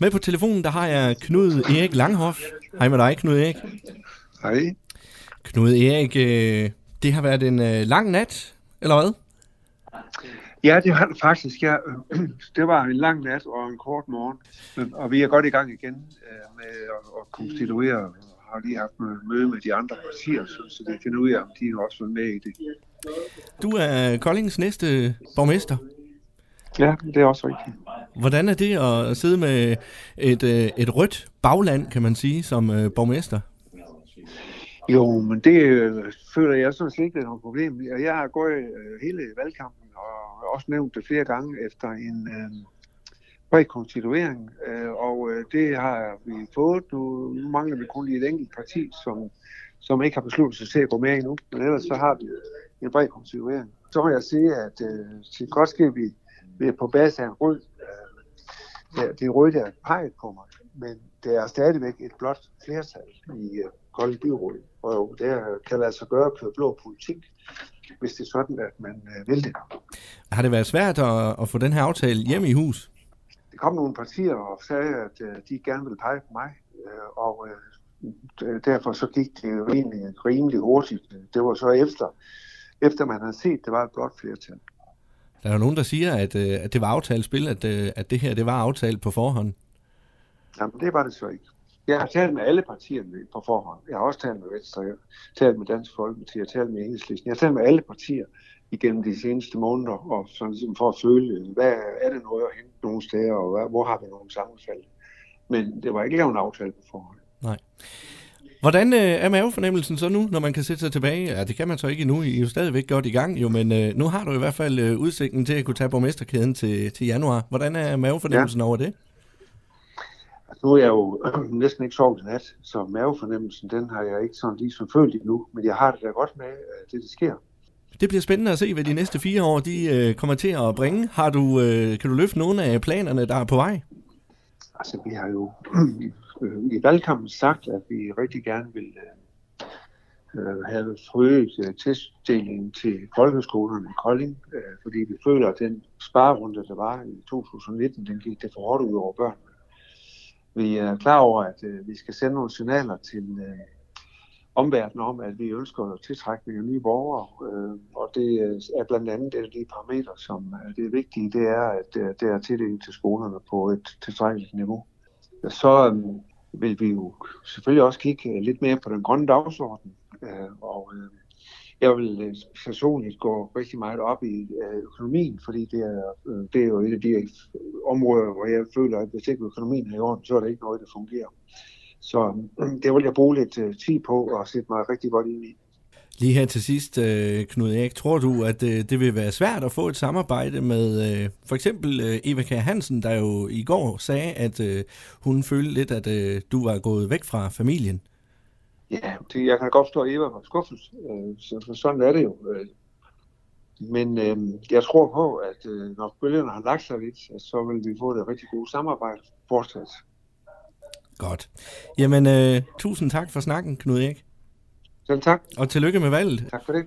Med på telefonen, der har jeg Knud Erik Langhoff. Hej med dig, Knud Erik. Hej. Knud Erik, øh, det har været en øh, lang nat, eller hvad? Ja, det har det faktisk. Ja. Det var en lang nat og en kort morgen, og vi er godt i gang igen øh, med at, konstituere og har lige haft møde med de andre partier, så, så vi finder ud af, om de også vil med i det. Du er Koldings næste borgmester. Ja, det er også rigtigt. Hvordan er det at sidde med et, øh, et rødt bagland, kan man sige, som øh, borgmester? Jo, men det øh, føler jeg sådan set ikke, er noget problem. Jeg har gået øh, hele valgkampen og også nævnt det flere gange efter en øh, bred konstituering, øh, og øh, det har vi fået. Nu, nu mangler vi kun lige et enkelt parti, som, som ikke har besluttet sig til at gå med endnu, men ellers så har vi en bred konstituering. Så må jeg sige, at øh, til godt skal vi, vi er på base af en rød, det er rødt, der er peget på mig, men det er stadigvæk et blot flertal i øh, Kolding Byråd, og det kan sig gøre at køre blå politik, hvis det er sådan, at man øh, vil det. Har det været svært at, at få den her aftale hjem i hus? Det kom nogle partier og sagde, at øh, de gerne ville pege på mig, og derfor så gik det jo egentlig rimelig hurtigt. Det var så efter, efter man havde set, at det var et blot flertal. Der er jo nogen, der siger, at, øh, at det var aftalt spil, at, øh, at det her det var aftalt på forhånd. Jamen, det var det så ikke. Jeg har talt med alle partierne på forhånd. Jeg har også talt med Venstre, jeg har talt med Dansk Folkeparti, jeg har talt med Enhedslisten. Jeg har talt med alle partier igennem de seneste måneder, og sådan ligesom for at føle, hvad er det noget at hente nogle steder, og hvad, hvor har vi nogle sammenfald. Men det var ikke lavet en aftale på forhånd. Nej. Hvordan øh, er mavefornemmelsen så nu, når man kan sætte sig tilbage? Ja, det kan man så ikke endnu. I er jo stadigvæk godt i gang, jo, men øh, nu har du i hvert fald øh, udsigten til at kunne tage borgmesterkæden til, til januar. Hvordan er mavefornemmelsen ja. over det? Altså, nu er jeg jo næsten ikke sovet i nat, så mavefornemmelsen, den har jeg ikke sådan lige som følt endnu, men jeg har det da godt med, at det, det sker. Det bliver spændende at se, hvad de næste fire år de øh, kommer til at bringe. Har du, øh, kan du løfte nogle af planerne, der er på vej? Altså, vi har jo øh, i valgkampen sagt, at vi rigtig gerne vil øh, øh have forøget øh, testdelingen til folkeskolerne i Kolding, øh, fordi vi føler, at den sparerunde, der var i 2019, den gik det for hårdt ud over børnene. Vi er klar over, at øh, vi skal sende nogle signaler til øh, omverdenen om, at vi ønsker tiltrækning af nye borgere, øh, og det øh, er blandt andet et af de parametre, som øh, er det vigtige, det er, at øh, det er tildeling til skolerne på et tilstrækkeligt niveau. Så øh, vil vi jo selvfølgelig også kigge lidt mere på den grønne dagsorden, øh, og øh, jeg vil personligt gå rigtig meget op i øh, økonomien, fordi det er, øh, det er jo et af de områder, hvor jeg føler, at hvis ikke økonomien er i orden, så er det ikke noget, der fungerer. Så det vil jeg bruge lidt tid på og sætte mig rigtig godt ind i. Lige her til sidst, Knud Erik, tror du, at det vil være svært at få et samarbejde med for eksempel Eva K. Hansen, der jo i går sagde, at hun følte lidt, at du var gået væk fra familien? Ja, det, jeg kan godt forstå, at Eva var skuffet. Øh, så, sådan er det jo. Øh, men øh, jeg tror på, at øh, når bølgerne har lagt sig lidt, så vil vi få et rigtig godt samarbejde fortsat. Godt. Jamen, øh, tusind tak for snakken, Knud Erik. Selv tak. Og tillykke med valget. Tak for det.